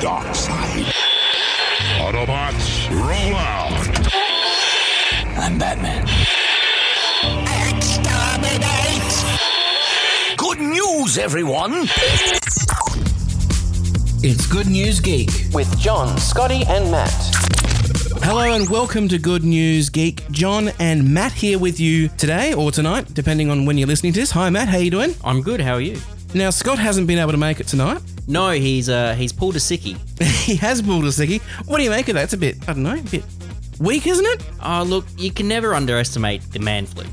dark side. Autobots, roll out. I'm Batman. Exterminate! Good news, everyone! It's Good News Geek. with John, Scotty, and Matt. Hello and welcome to Good News Geek. John and Matt here with you today or tonight, depending on when you're listening to this. Hi Matt, how you doing? I'm good. How are you? Now Scott hasn't been able to make it tonight. No, he's uh he's pulled a sickie. he has pulled a sickie. What do you make of that? It's a bit, I don't know, a bit weak, isn't it? Oh, look, you can never underestimate the man flu.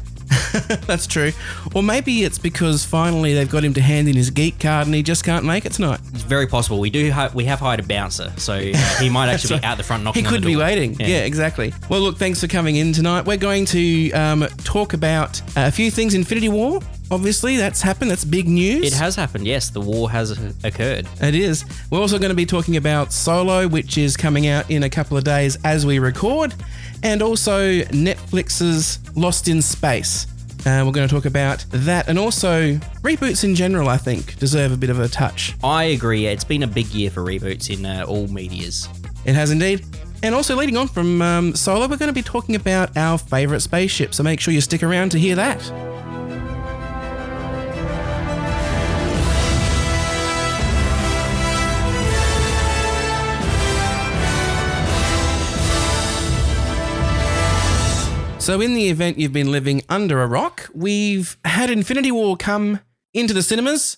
That's true. Or maybe it's because finally they've got him to hand in his geek card and he just can't make it tonight. It's very possible. We do we have hired a bouncer, so uh, he might actually right. be out the front He knocking. on could be waiting. Yeah. exactly. Well, look, thanks for coming in tonight. We're going to um, talk about a few things. Infinity War, obviously, that's happened. That's big news. It has happened. Yes, the war has occurred. It is. We're also going to be talking about Solo, which is coming out in a couple of days as we record, and also Netflix's Lost in Space. Uh, we're going to talk about that, and also reboots in general. I think deserve a bit of a touch. I agree. It's been a big year for reboots in uh, all medias. It has indeed. And also, leading on from um, Solo, we're going to be talking about our favourite spaceship. So make sure you stick around to hear that. So, in the event you've been living under a rock, we've had Infinity War come into the cinemas,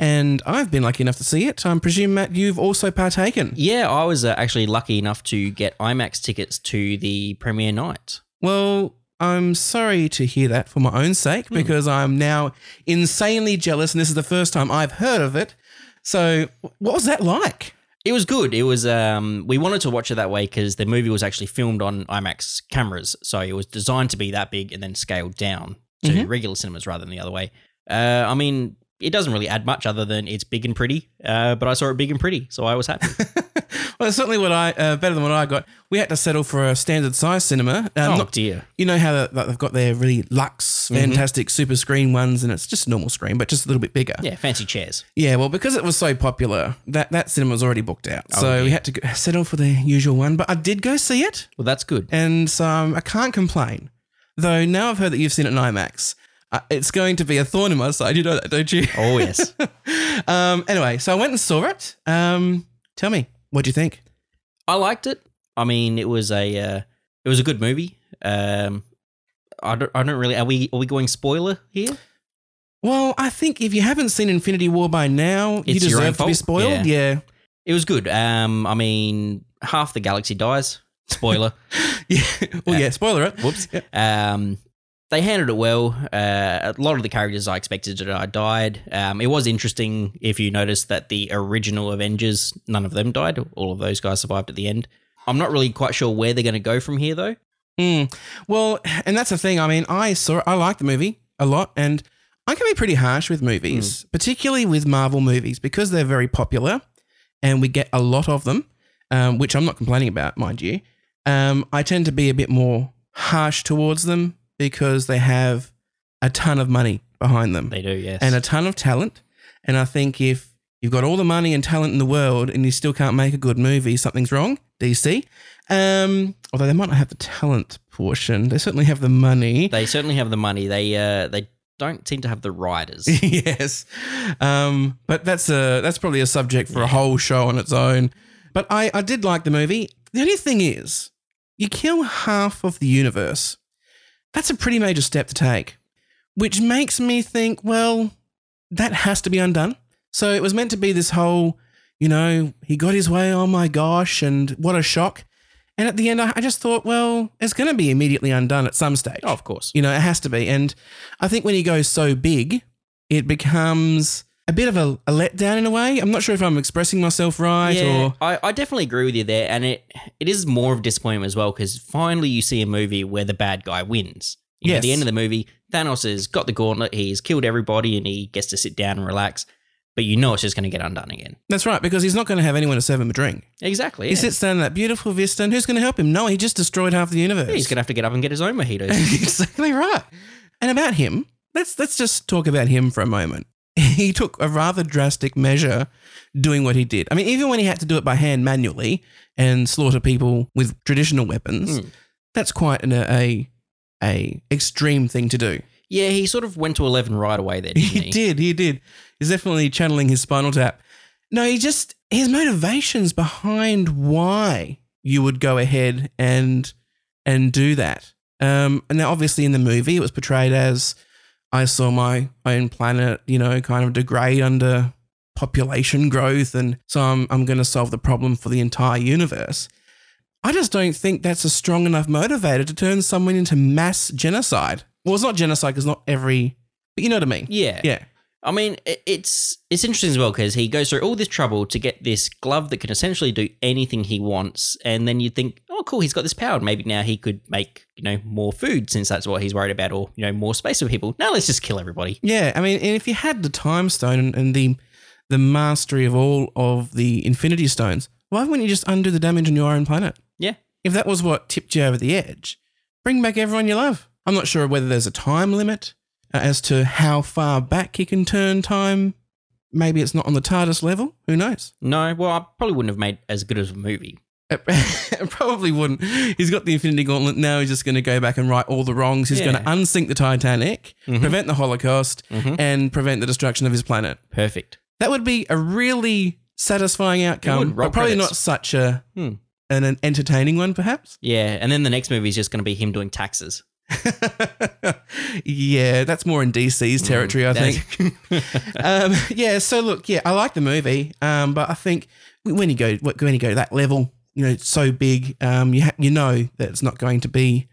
and I've been lucky enough to see it. I presume, Matt, you've also partaken. Yeah, I was uh, actually lucky enough to get IMAX tickets to the premiere night. Well, I'm sorry to hear that for my own sake because I'm now insanely jealous, and this is the first time I've heard of it. So, what was that like? It was good. It was. Um, we wanted to watch it that way because the movie was actually filmed on IMAX cameras, so it was designed to be that big and then scaled down to regular cinemas rather than the other way. Uh, I mean, it doesn't really add much other than it's big and pretty. Uh, but I saw it big and pretty, so I was happy. Well, it's certainly what I uh, better than what I got. We had to settle for a standard size cinema. Um, oh not- dear. you know how they've got their really luxe, fantastic super screen ones, and it's just a normal screen, but just a little bit bigger. Yeah, fancy chairs. Yeah, well, because it was so popular, that that cinema was already booked out, so dear. we had to go, settle for the usual one. But I did go see it. Well, that's good. and so um, I can't complain. Though now I've heard that you've seen it in IMAX, uh, it's going to be a thorn in my side. You know that, don't you? Oh yes. um, anyway, so I went and saw it. Um, tell me, what do you think? I liked it. I mean, it was a uh, it was a good movie. Um, I don't, I don't really. Are we are we going spoiler here? Well, I think if you haven't seen Infinity War by now, you It's own deserve to be spoiled. Yeah. It was good. Um, I mean, half the galaxy dies. Spoiler. Yeah. well, yeah, spoiler it. Whoops. Yeah. Um, they handled it well. Uh, a lot of the characters I expected to die died. Um, it was interesting if you noticed that the original Avengers, none of them died. All of those guys survived at the end. I'm not really quite sure where they're going to go from here, though. Mm. Well, and that's the thing. I mean, I saw I like the movie a lot, and I can be pretty harsh with movies, particularly with Marvel movies, because they're very popular, and we get a lot of them, um, which I'm not complaining about, mind you. Um, I tend to be a bit more harsh towards them because they have a ton of money behind them They do, yes. and a ton of talent. And I think if you've got all the money and talent in the world and you still can't make a good movie, something's wrong. DC. Um, although they might not have the talent portion, they certainly have the money. they certainly have the money. They uh, they don't seem to have the writers. yes, um, but that's a that's probably a subject for a whole show on its own. But I I did like the movie. The only thing is, you kill half of the universe. That's a pretty major step to take, which makes me think, well, that has to be undone. So it was meant to be this whole, you know, he got his way. Oh my gosh, and what a shock! And at the end, I just thought, well, it's going to be immediately undone at some stage. Oh, of course. You know, it has to be. And I think when you go so big, it becomes a bit of a, a letdown in a way. I'm not sure if I'm expressing myself right yeah, or. I, I definitely agree with you there, and it it is more of a disappointment as well because finally you see a movie where the bad guy wins. You know, at the end of the movie, Thanos has got the gauntlet, he's killed everybody, and he gets to sit down and relax. But you know it's just going to get undone again. That's right, because he's not going to have anyone to serve him a drink. Exactly. He yeah. sits down in that beautiful vista, and who's going to help him? No, he just destroyed half the universe. He's going to have to get up and get his own mojitos. exactly right. And about him, let's let's just talk about him for a moment. he took a rather drastic measure doing what he did. I mean, even when he had to do it by hand manually and slaughter people with traditional weapons, Hmm. that's quite an, a a extreme thing to do. Yeah, he sort of went to 11 right away there, he? He did, he did. He's definitely channeling his spinal tap. No, he just his motivations behind why you would go ahead and and do that. Um, and now obviously in the movie it was portrayed as I saw my own planet, you know, kind of degrade under population growth, and so I'm I'm going to solve the problem for the entire universe. I just don't think that's a strong enough motivator to turn someone into mass genocide. Well, it's not genocide because not every, but you know what I mean. Yeah. Yeah. I mean, it's it's interesting as well because he goes through all this trouble to get this glove that can essentially do anything he wants, and then you think, oh, cool, he's got this power. Maybe now he could make you know more food since that's what he's worried about, or you know more space for people. Now let's just kill everybody. Yeah, I mean, and if you had the time stone and, and the the mastery of all of the infinity stones, why wouldn't you just undo the damage on your own planet? Yeah. If that was what tipped you over the edge, bring back everyone you love. I'm not sure whether there's a time limit as to how far back he can turn time. Maybe it's not on the TARDIS level. Who knows? No, well, I probably wouldn't have made as good as a movie. It probably wouldn't. He's got the Infinity Gauntlet now. He's just going to go back and right all the wrongs. He's going to unsink the Titanic, Mhm. prevent the Holocaust, Mhm. and prevent the destruction of his planet. Perfect. That would be a really satisfying outcome. But probably credits. not such a Hmm. an, an entertaining one, perhaps. Yeah, and then the next movie is just going to be him doing taxes. yeah, that's more in DC's territory, I think. um, yeah, so look, yeah, I like the movie, um, but I think when you go when you go to that level, you know, it's so big, um, you ha- you know that it's not going to be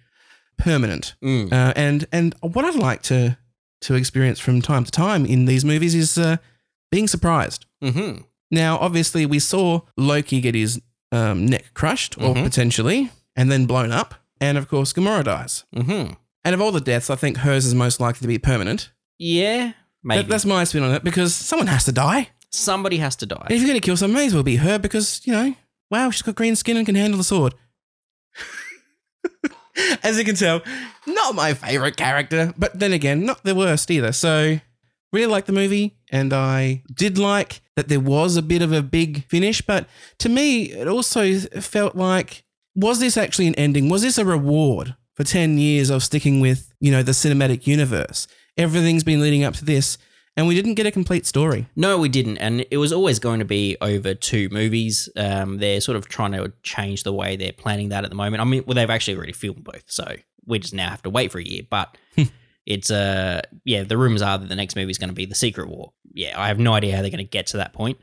permanent. Mm. Uh, and and what I'd like to to experience from time to time in these movies is uh, being surprised. Mm-hmm. Now, obviously, we saw Loki get his um, neck crushed, or Mhm. potentially, and then blown up. And of course, Gamora dies. Mm-hmm. And of all the deaths, I think hers is most likely to be permanent. Yeah, maybe That, that's my spin on it because someone has to die. somebody has to die. And if you're going to kill someone, may as well be her because, you know, wow, she's got green skin and can handle the sword. As you can tell, not my favorite character, but then again, not the worst either. So, really like the movie, and I did like that there was a bit of a big finish, but to me, it also felt like was this actually an ending? Was this a reward for 10 years of sticking with, you know, the cinematic universe? Everything's been leading up to this, and we didn't get a complete story. No, we didn't, and it was always going to be over two movies. Um, they're sort of trying to change the way they're planning that at the moment. I mean, well, they've actually already filmed both, so we just now have to wait for a year. But it's uh, yeah, the rumors are that the next movie is going to be the Secret War. Yeah, I have no idea how they're going to get to that point.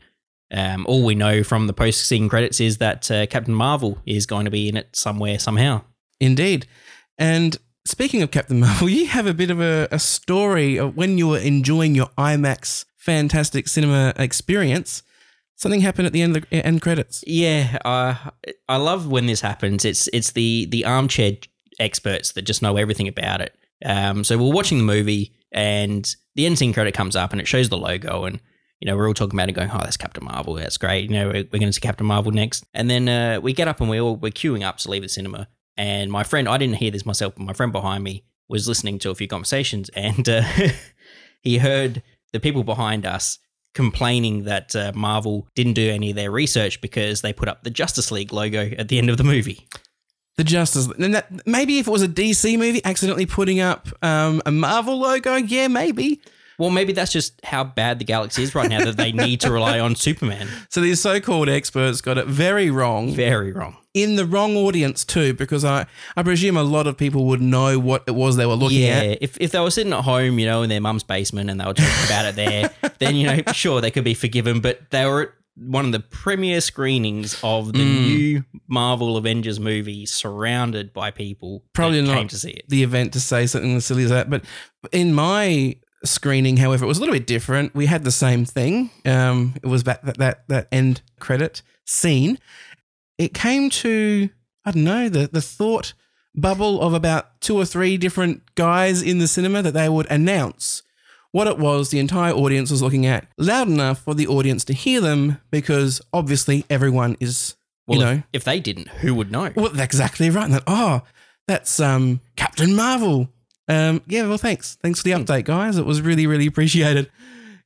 Um, all we know from the post-scene credits is that uh, Captain Marvel is going to be in it somewhere somehow. Indeed. And speaking of Captain Marvel, you have a bit of a, a story of when you were enjoying your IMAX fantastic cinema experience. Something happened at the end of the end credits. Yeah, uh, I love when this happens. It's it's the the armchair experts that just know everything about it. Um, so we're watching the movie, and the end scene credit comes up, and it shows the logo, and you know we're all talking about it, going, "Oh, that's Captain Marvel. That's great." You know, we're, we're going to see Captain Marvel next, and then uh, we get up and we all we're queuing up to leave the cinema. And my friend, I didn't hear this myself, but my friend behind me was listening to a few conversations, and uh, he heard the people behind us complaining that uh, Marvel didn't do any of their research because they put up the Justice League logo at the end of the movie. The Justice, and that maybe if it was a DC movie, accidentally putting up um, a Marvel logo, yeah, maybe. Well, maybe that's just how bad the galaxy is right now that they need to rely on Superman. So these so-called experts got it very wrong Very wrong. in the wrong audience too, because I I presume a lot of people would know what it was they were looking Yeah, at. if, if they were sitting at home, you know, in their mum's basement and they were talking about it there, then, you know, sure, they could be forgiven. But they were at one of the premiere screenings of the Mm. new Marvel Avengers movie surrounded by people Probably not came to see it. the event to say something as silly as that. But in my screening, however, it was a little bit different. We had the same thing. Um, it was that that that, end credit scene. It came to I don't know the the thought bubble of about two or three different guys in the cinema that they would announce what it was the entire audience was looking at loud enough for the audience to hear them because obviously everyone is Well, you know if they didn't, who would know? well, that's exactly right. And that, oh, that's um, Captain Marvel. Um, yeah, well, thanks. Thanks for the update, guys. It was really, really appreciated.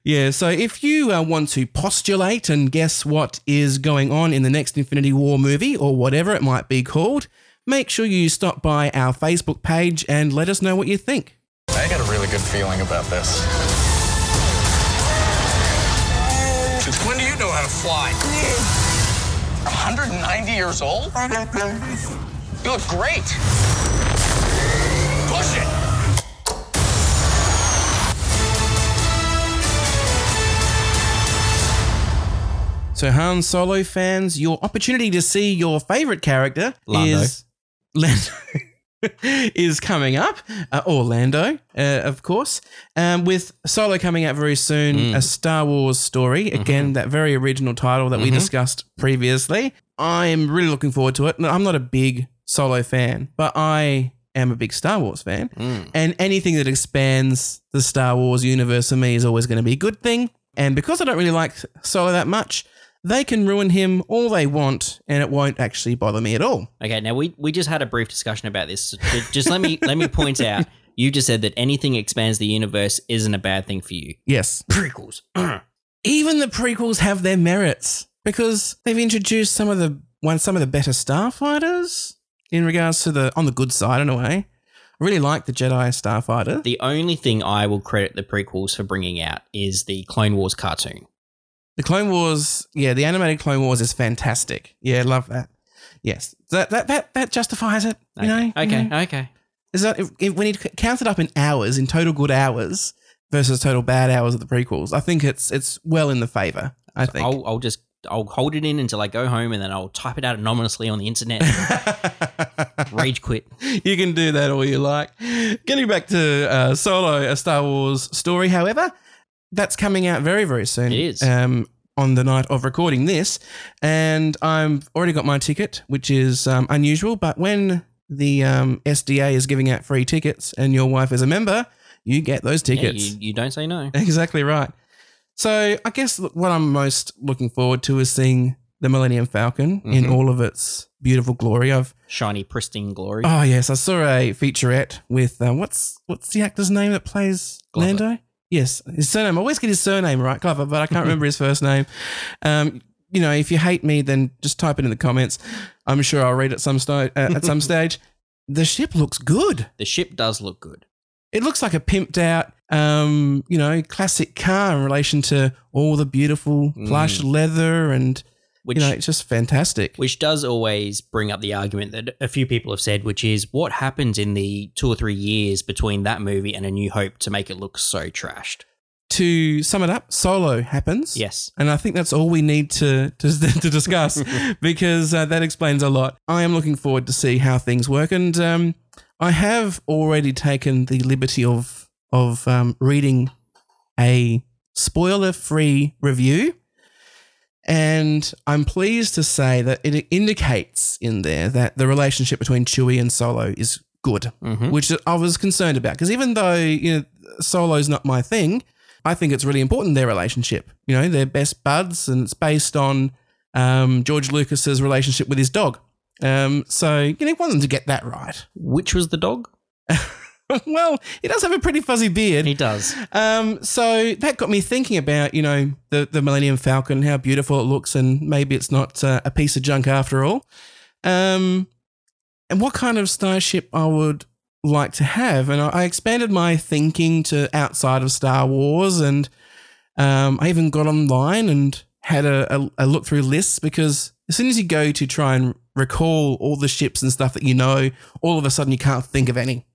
Yeah, so if you uh, want to postulate and guess what is going on in the next Infinity War movie or whatever it might be called, make sure you stop by our Facebook page and let us know what you think. I got a really good feeling about this. Since when do you know how to fly? 190 years old? You look great. So, Han Solo fans, your opportunity to see your favorite character Lando. is Lando. is coming up, uh, Orlando, uh, of course, um, with Solo coming out very soon, a Star Wars story. Again, that very original title that we discussed previously. I am really looking forward to it. I'm not a big Solo fan, but I am a big Star Wars fan, and anything that expands the Star Wars universe for me is always going to be a good thing. And because I don't really like Solo that much, they can ruin him all they want, and it won't actually bother me at all. Okay, now we we just had a brief discussion about this. So Just let me let me point out. You just said that anything expands the universe isn't a bad thing for you. Yes. Prequels. even the prequels have their merits because they've introduced some of the one some of the better starfighters in regards to the on the good side in a way. I really like the Jedi starfighter. the only thing I will credit the prequels for bringing out is the Clone Wars cartoon. The Clone Wars, yeah, the animated Clone Wars is fantastic. Yeah, love that. Yes, that that that, that justifies it. You know, okay, you okay, know? okay. Is that if, if, when you count it up in hours, in total good hours versus total bad hours of the prequels, I think it's it's well in the favor. I think. I'll, I'll just I'll hold it in until I go home, and then I'll type it out anonymously on the internet. Rage quit. you can do that all you like. Getting back to uh, Solo, a Star Wars story, however, that's coming out very, very soon. It is. Um, on the night of recording this. And I've already got my ticket, which is um, unusual. But when the um, SDA is giving out free tickets and your wife is a member, you get those Yeah, tickets. you, you don't say no. Exactly right. So I guess what I'm most looking forward to is seeing the Millennium Falcon in Mhm. all of its beautiful glory. I've Shiny, pristine glory. Oh yes, I saw a featurette with uh, what's what's the actor's name that plays Glover. Lando? Yes, his surname. I always get his surname right, Glover, but I can't remember his first name. Um, you know, if you hate me, then just type it in the comments. I'm sure I'll read it some sto- uh, at some stage. The ship looks good. the ship does look good. It looks like a pimped out, um, you know, classic car in relation to all the beautiful plush leather and Which you know, it's just fantastic. which does always bring up the argument that a few people have said, which is what happened in the two or three years between that movie and A New Hope to make it look so trashed. to sum it up, Solo happens. Yes. And I think that's all we need to to, to discuss because uh, that explains a lot. I am looking forward to see how things work, and um, I have already taken the liberty of of um, reading a spoiler free review, and I'm pleased to say that it indicates in there that the relationship between Chewie and Solo is good, Mhm. which I was concerned about because even though you know Solo's not my thing. I think it's really important their relationship. You know, they're best buds, and it's based on um, George Lucas's relationship with his dog. Um, so you know, want them to get that right. Which was the dog? well, he does have a pretty fuzzy beard. He does. Um, so that got me thinking about you know the the Millennium Falcon, how beautiful it looks, and maybe it's not uh, a piece of junk after all. Um, and what kind of starship I would like to have, and I, I expanded my thinking to outside of Star Wars, and um, I even got online and had a, a, a look through lists because as soon as you go to try and recall all the ships and stuff that you know, all of a sudden you can't think of any.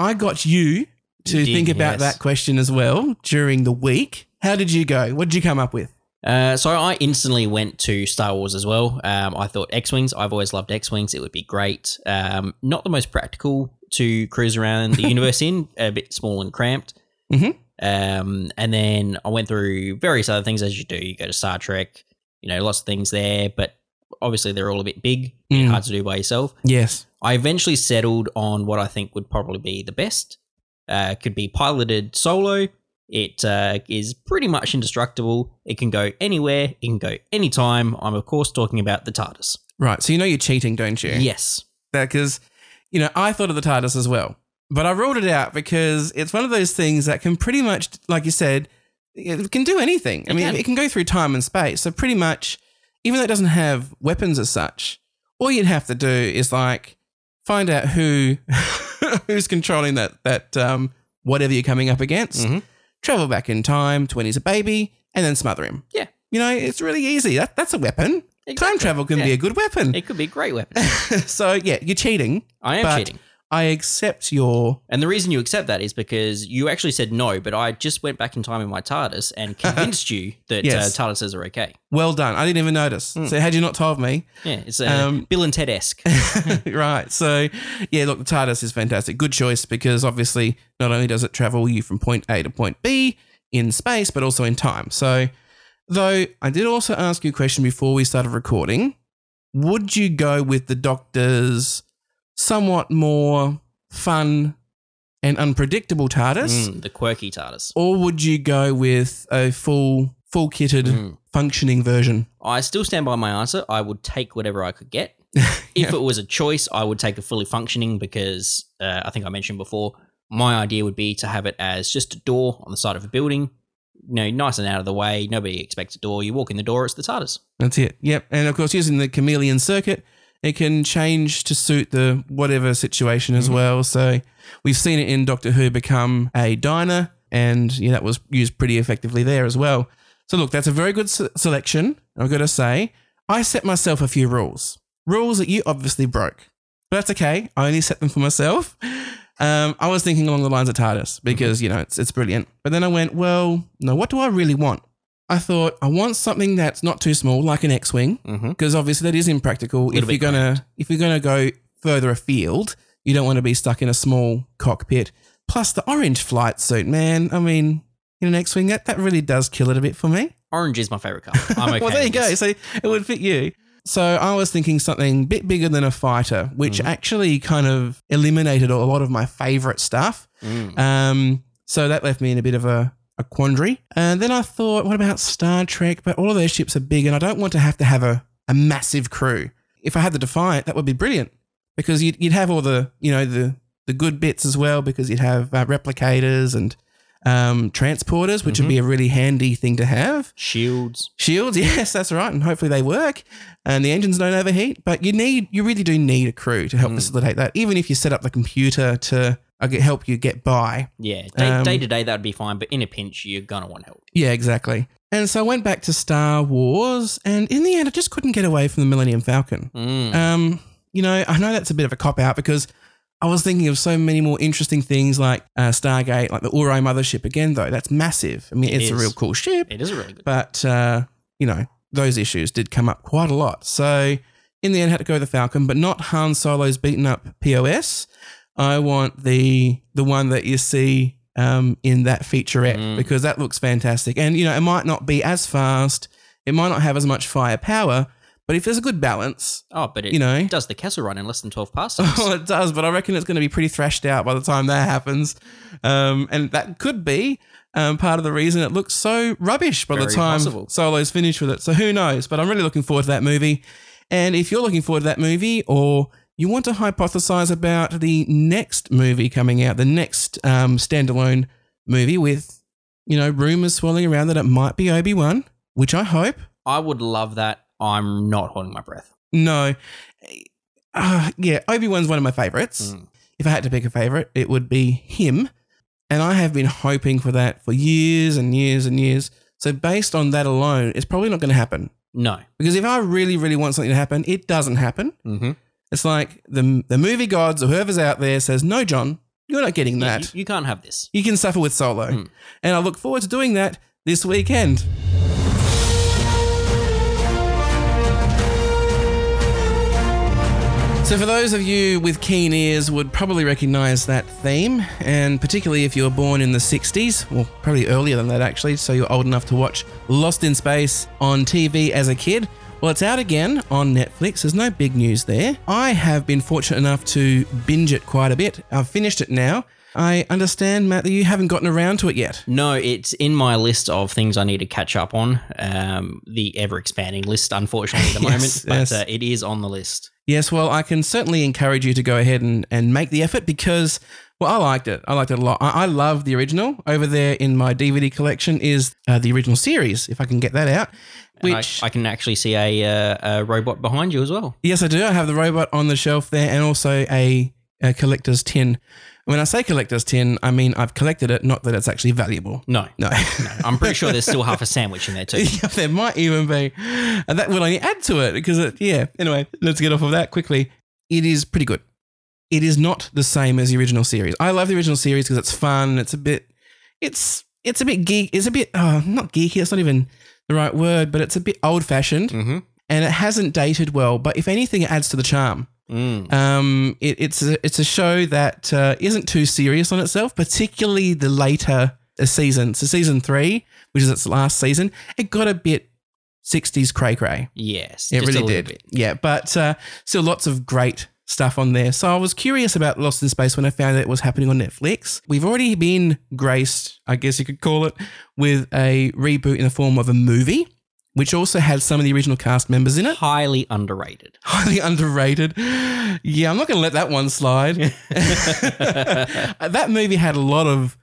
I got you to You did, think about yes. that question as well during the week. How did you go? What did you come up with? Uh, so I instantly went to Star Wars as well. Um, I thought X Wings. I've always loved X Wings. It would be great. Um, not the most practical to cruise around the universe in, a bit small and cramped. Mhm. Um, and then I went through various other things as you do. You go to Star Trek. You know, lots of things there, but obviously they're all a bit big, Mm. hard to do by yourself. Yes. I eventually settled on what I think would probably be the best. Uh, could be piloted solo. It uh, is pretty much indestructible. It can go anywhere. It can go anytime. I'm of course talking about the TARDIS. Right. So you know you're cheating, don't you? Yes. Because, you know, I thought of the TARDIS as well, but I ruled it out because it's one of those things that can pretty much, like you said, it can do anything. I mean, can. it can go through time and space. So pretty much, even though it doesn't have weapons as such, all you'd have to do is like find out who who's controlling that that um, whatever you're coming up against. Mhm. Travel back in time to when he's a baby, and then smother him. Yeah. You know, it's really easy. That, that's a weapon. Time travel can be a good weapon. It could be a great weapon. so yeah, you're cheating. I am cheating. I accept your. And the reason you accept that is because you actually said no, but I just went back in time in my TARDIS and convinced you that Yes. uh, TARDISes are okay. Well done. I didn't even notice. So had you not told me, Yeah, it's uh, Um, Bill and Ted esque. right. So, yeah, look, the TARDIS is fantastic. Good choice because obviously not only does it travel you from point A to point B in space, but also in time. So, though I did also ask you a question before we started recording, would you go with the Doctor's somewhat more fun and unpredictable TARDIS, Mm, the quirky TARDIS. or would you go with a full, full kitted, Mm. functioning version? I still stand by my answer. I would take whatever I could get. If it was a choice, I would take a fully functioning because uh, I think I mentioned before, my idea would be to have it as just a door on the side of a building, you know, nice and out of the way. Nobody expects a door. You walk in the door, it's the TARDIS. That's it. Yep. And of course, using the chameleon circuit, it can change to suit the whatever situation as well. So we've seen it in Doctor Who become a diner, and yeah, that was used pretty effectively there as well. So look, that's a very good se- selection. I've got to say, I set myself a few rules, rules that you obviously broke, but that's okay. I only set them for myself. Um, I was thinking along the lines of TARDIS because you know it's it's brilliant. But then I went, well, no, what do I really want? I thought I want something that's not too small, like an X-wing, Mm-hmm. because obviously that is impractical. If you're gonna if you're gonna go further afield, you don't want to be stuck in a small cockpit. Plus the orange flight suit, man. I mean, in an X-wing, that, that really does kill it a bit for me. Orange is my favorite color. I'm okay. well, there you go. So it would fit you. So I was thinking something a bit bigger than a fighter, which Mm-hmm. actually kind of eliminated a lot of my favorite stuff. Mm. Um, so that left me in a bit of a, a quandary. And then I thought, what about Star Trek? But all of their ships are big, and I don't want to have to have a, a massive crew. If I had the Defiant, that would be brilliant because you'd, you'd have all the you know the the good bits as well because you'd have uh, replicators and um, transporters, which would be a really handy thing to have. Shields. Shields, yes, that's right, and hopefully they work, and the engines don't overheat. But you need, you really do need a crew to help facilitate that. Even if you set up the computer to uh, get- help you get by. Yeah, day, Um, day to day that would be fine, but in a pinch, you're gonna want help. Yeah, exactly. And so I went back to Star Wars, and in the end, I just couldn't get away from the Millennium Falcon. Mm. Um, you know, I know that's a bit of a cop out because I was thinking of so many more interesting things like uh, Stargate, like the Ori mothership. Again, though, that's massive. I mean, It it's a real cool ship. It is a really good. but uh, you know those issues did come up quite a lot. So in the end, I had to go with the Falcon, but not Han Solo's beaten up POS. I want the the one that you see um, in that featurette Mm. because that looks fantastic. And you know, it might not be as fast, it might not have as much firepower, but if there's a good balance, Oh, but it you know. does the Kessel Run in less than 12 passes. well, it does, but I reckon it's going to be pretty thrashed out by the time that happens. Um, and that could be um, part of the reason it looks so rubbish by the time possible. Solo's finished with it. So who knows? But I'm really looking forward to that movie. And if you're looking forward to that movie or you want to hypothesize about the next movie coming out, the next um, standalone movie with, you know, rumors swirling around that it might be Obi Wan, which I hope. I would love that. I'm not holding my breath. No. Uh, yeah, Obi Wan's one of my favorites. Mm. If I had to pick a favorite, it would be him. And I have been hoping for that for years and years and years. So, based on that alone, it's probably not going to happen. No. Because if I really, really want something to happen, it doesn't happen. Mm-hmm. It's like the, the movie gods or whoever's out there says, No, John, you're not getting that. you, you can't have this. You can suffer with solo. Hmm. And I look forward to doing that this weekend. So, for those of you with keen ears, would probably recognize that theme, and particularly if you were born in the 60s, well, probably earlier than that actually, so you're old enough to watch Lost in Space on TV as a kid. Well, it's out again on Netflix. There's no big news there. I have been fortunate enough to binge it quite a bit. I've finished it now. I understand, Matt, that you haven't gotten around to it yet. No, it's in my list of things I need to catch up on. Um, the ever expanding list, unfortunately, at the Yes, moment, but yes. uh, it is on the list. Yes, well, I can certainly encourage you to go ahead and, and make the effort because Well, I liked it. I liked it a lot. I, I love the original. Over there in my DVD collection is uh, the original series, if I can get that out. And I- Which, I, can actually see a, uh, a robot behind you as well. yes, I do. I have the robot on the shelf there and also a, a collector's tin. When I say collector's tin, I mean I've collected it, not that it's actually valuable. No, No. I'm pretty sure there's still half a sandwich in there too. Yeah, there might even be. And that would only add to it because, it, yeah. Anyway, let's get off of that quickly. It is pretty good. It is not the same as the original series. I love the original series because it's fun. It's a bit, it's it's a bit geek. It's a bit, oh, not geeky. It's not even the right word, but it's a bit old fashioned Mm-hmm. and it hasn't dated well. But if anything, it adds to the charm. Mm. Um, it, it's a, it's a show that uh, isn't too serious on itself, particularly the later seasons. So season three, which is its last season, it got a bit 60s cray cray. Yes, It just really did. bit. Yeah, but uh, still lots of great stuff on there. So I was curious about Lost in Space when I found that it was happening on Netflix. We've already been graced, I guess you could call it, with a reboot in the form of a movie, which also had some of the original cast members in it. Highly underrated. Highly underrated. Yeah, I'm not going to let that one slide. that movie had a lot of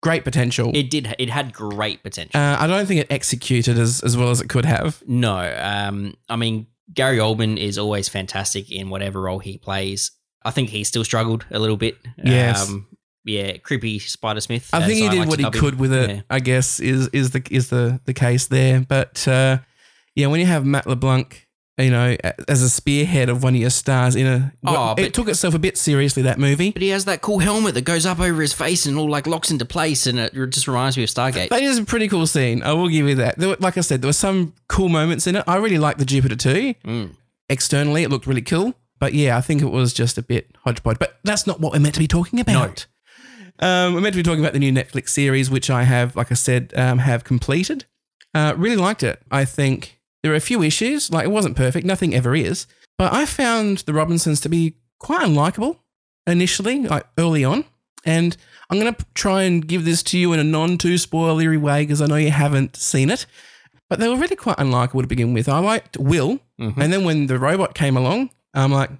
great potential. It did. It had great potential. uh, I don't think it executed as, as well as it could have. no, um, I mean Gary Oldman is always fantastic in whatever role he plays. I think he still struggled a little bit. Yes. Um, yeah, creepy Spider Smith. I think he did like what he dub him. could with it. Yeah. I guess is is the is the the case there. But uh, yeah, when you have Matt LeBlanc, you know, as a spearhead of one of your stars in a, Oh, it took itself a bit seriously that movie. But he has that cool helmet that goes up over his face and all like locks into place, and it just reminds me of Stargate. That is a pretty cool scene. I will give you that. Were, like I said, there were some cool moments in it. I really liked the Jupiter 2. Mm. Externally, it looked really cool. But yeah, I think it was just a bit hodgepodge. But that's not what we're meant to be talking about. Um, we're meant to be talking about the new Netflix series, which I have, like I said, um, have completed. Uh, really liked it. I think there are a few issues. Like it wasn't perfect. Nothing ever is. But I found the Robinsons to be quite unlikable initially, like early on. And I'm going to try and give this to you in a non too spoilery way because I know you haven't seen it. But they were really quite unlikable to begin with. I liked Will. Mhm. And then when the robot came along, I'm like,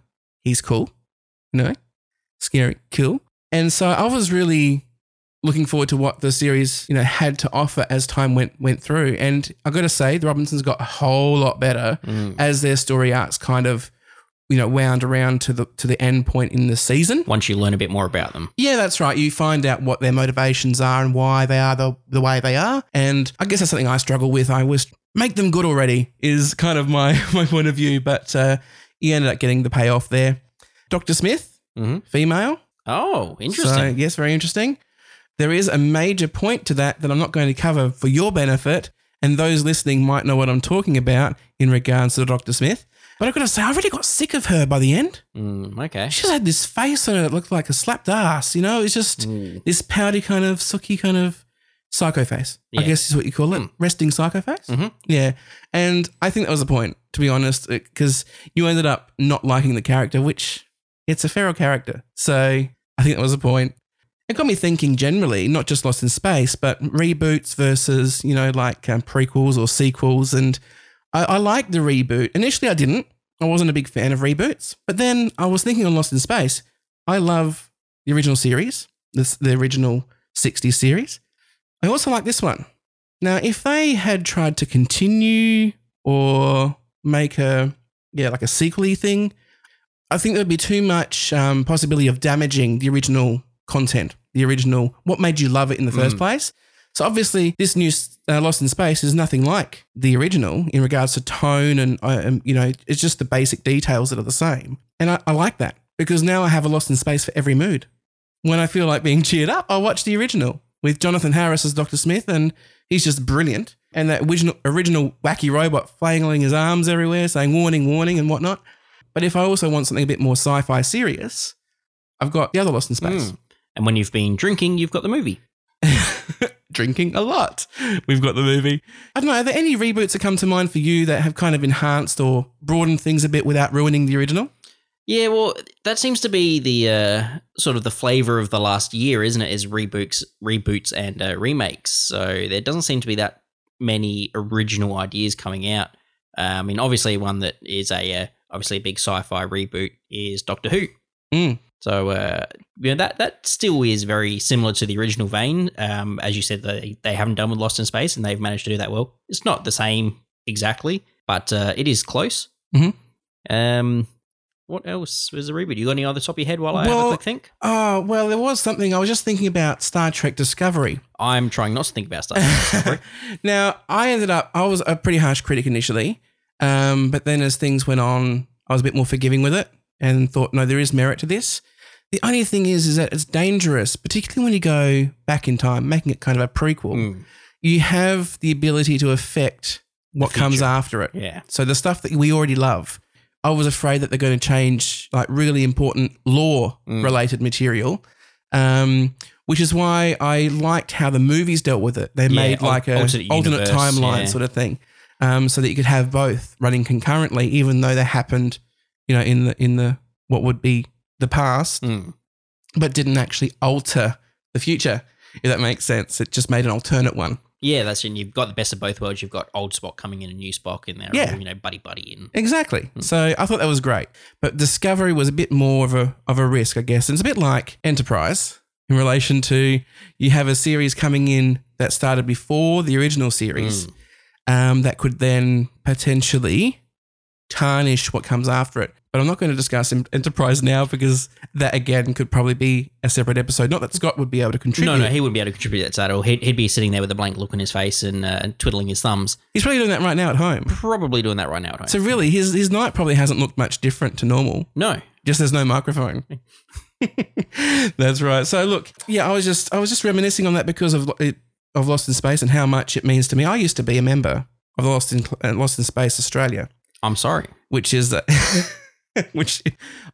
he's cool. You know, scary, cool. And so I was really looking forward to what the series, you know, had to offer as time went went through. And I got to say, the Robinsons got a whole lot better Mm. as their story arcs kind of, you know, wound around to the to the end point in the season. Once you learn a bit more about them. Yeah, that's right. You find out what their motivations are and why they are the, the way they are. And I guess that's something I struggle with. I was make them good already is kind of my, my point of view. But uh, you ended up getting the payoff there. Dr. Smith, Mhm. female. Oh, interesting. So, yes, very interesting. There is a major point to that that I'm not going to cover for your benefit. And those listening might know what I'm talking about in regards to Dr. Smith. But I've got to say, I really got sick of her by the end. Mm, okay. She just had this face on her that looked like a slapped ass. You know, it's just Mm. this pouty kind of sooky kind of psycho face. I guess is what you call it, Mm. resting psycho face. Mhm. Yeah, and I think that was the point, to be honest, because you ended up not liking the character, which it's a feral character. So I think that was the point. It got me thinking generally, not just Lost in Space, but reboots versus you know like um, prequels or sequels. And I, I liked the reboot. Initially, I didn't. I wasn't a big fan of reboots, but then I was thinking on Lost in Space. I love the original series, the original 60s series. I also like this one. Now, if they had tried to continue or make a yeah like a sequely thing, I think there'd be too much um, possibility of damaging the original content, the original what made you love it in the first Mm. place. So obviously, this new uh, Lost in Space is nothing like the original in regards to tone and uh, um, you know it's just the basic details that are the same, and I, I like that because now I have a Lost in Space for every mood. When I feel like being cheered up, I watch the original with Jonathan Harris as Doctor Smith, and he's just brilliant. And that original, original wacky robot flailing his arms everywhere, saying "warning, warning" and whatnot. But if I also want something a bit more sci-fi serious, I've got the other Lost in Space. Mm. And when you've been drinking, you've got the movie. drinking a lot. We've got the movie. I don't know. Are there any reboots that come to mind for you that have kind of enhanced or broadened things a bit without ruining the original? Yeah, well, that seems to be the uh, sort of the flavor of the last year, isn't it? Is reboots, reboots, and uh, remakes. So there doesn't seem to be that many original ideas coming out. Uh, I mean, obviously, one that is a uh, obviously a big sci-fi reboot is Doctor Who. Mm. So uh, you know that that still is very similar to the original vein. Um, as you said, they they haven't done with Lost in Space, and they've managed to do that well. It's not the same exactly, but uh, it is close. Mhm. Um, what else was the reboot? You got any other top of your head while I have a quick think? Oh, well, there was something. I was just thinking about Star Trek Discovery. I'm trying not to think about Star Trek Discovery. now, I ended up, I was a pretty harsh critic initially, um, but then as things went on, I was a bit more forgiving with it and thought, no, there is merit to this. The only thing is, is that it's dangerous, particularly when you go back in time, making it kind of a prequel. Mm. You have the ability to affect what comes after it. Yeah. So the stuff that we already love, I was afraid that they're going to change like really important lore Mm. related material. Um, which is why I liked how the movies dealt with it. They Yeah, made al- like a alternate alternate, timeline yeah. sort of thing, um, so that you could have both running concurrently, even though they happened, you know, in the in the what would be the past, Mm. but didn't actually alter the future. If that makes sense, it just made an alternate one. Yeah, that's it. You've got the best of both worlds. You've got old Spock coming in and new Spock in there. Yeah. You know, buddy buddy in. Exactly. Hmm. So I thought that was great. But Discovery was a bit more of a of a risk, I guess. And it's a bit like Enterprise in relation to you have a series coming in that started before the original series Hmm. um, that could then potentially tarnish what comes after it. But I'm not going to discuss Enterprise now because that again could probably be a separate episode. Not that Scott would be able to contribute. No, no, he wouldn't be able to contribute that at all. He'd, he'd be sitting there with a blank look on his face and uh, twiddling his thumbs. He's probably doing that right now at home. Probably doing that right now at home. So really, his his night probably hasn't looked much different to normal. no. Just there's no microphone. That's right. So look, yeah, I was just I was just reminiscing on that because of it, of Lost in Space and how much it means to me. I used to be a member of Lost in uh, Lost in Space Australia, I'm sorry. which is that which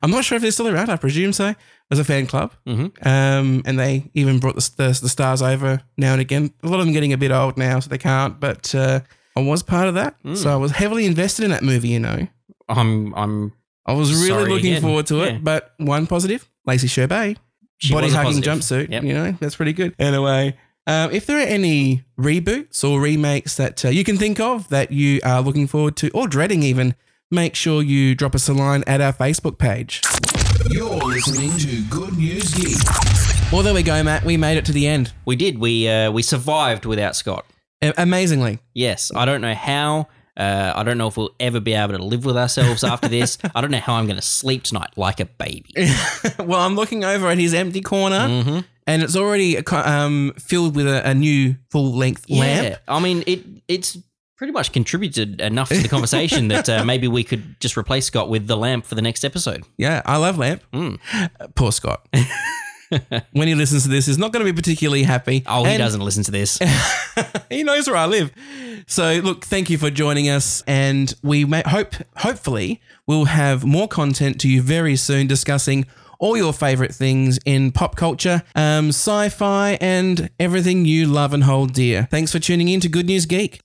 I'm not sure if they're still around. I presume so. As a fan club, Mhm. um, and they even brought the, the the stars over now and again. A lot of them getting a bit old now, so they can't. But uh, I was part of that, so I was heavily invested in that movie. You know, I'm I'm I was really Sorry looking again. forward to it. Yeah. But one positive, Lacey Chabert, body hugging jumpsuit. Yep. You know, that's pretty good. Anyway, um, if there are any reboots or remakes that uh, you can think of that you are looking forward to or dreading even, make sure you drop us a line at our Facebook page. You're listening to Good News Geek. Well, there we go, Matt. We made it to the end. We did. We uh, we survived without Scott. A- amazingly. Yes. I don't know how. Uh, I don't know if we'll ever be able to live with ourselves after this. I don't know how I'm going to sleep tonight like a baby. well, I'm looking over at his empty corner, Mm-hmm. And it's already um, filled with a, a new full length lamp. I mean, it it's pretty much contributed enough to the conversation that uh, maybe we could just replace Scott with the lamp for the next episode. Yeah, I love lamp. Mm. Uh, poor Scott. when he listens to this, he's not going to be particularly happy. Oh, he And doesn't listen to this. he knows where I live. So, look, thank you for joining us, and we may hope, hopefully, we'll have more content to you very soon discussing all your favorite things in pop culture, um, sci-fi, and everything you love and hold dear. Thanks for tuning in to Good News Geek.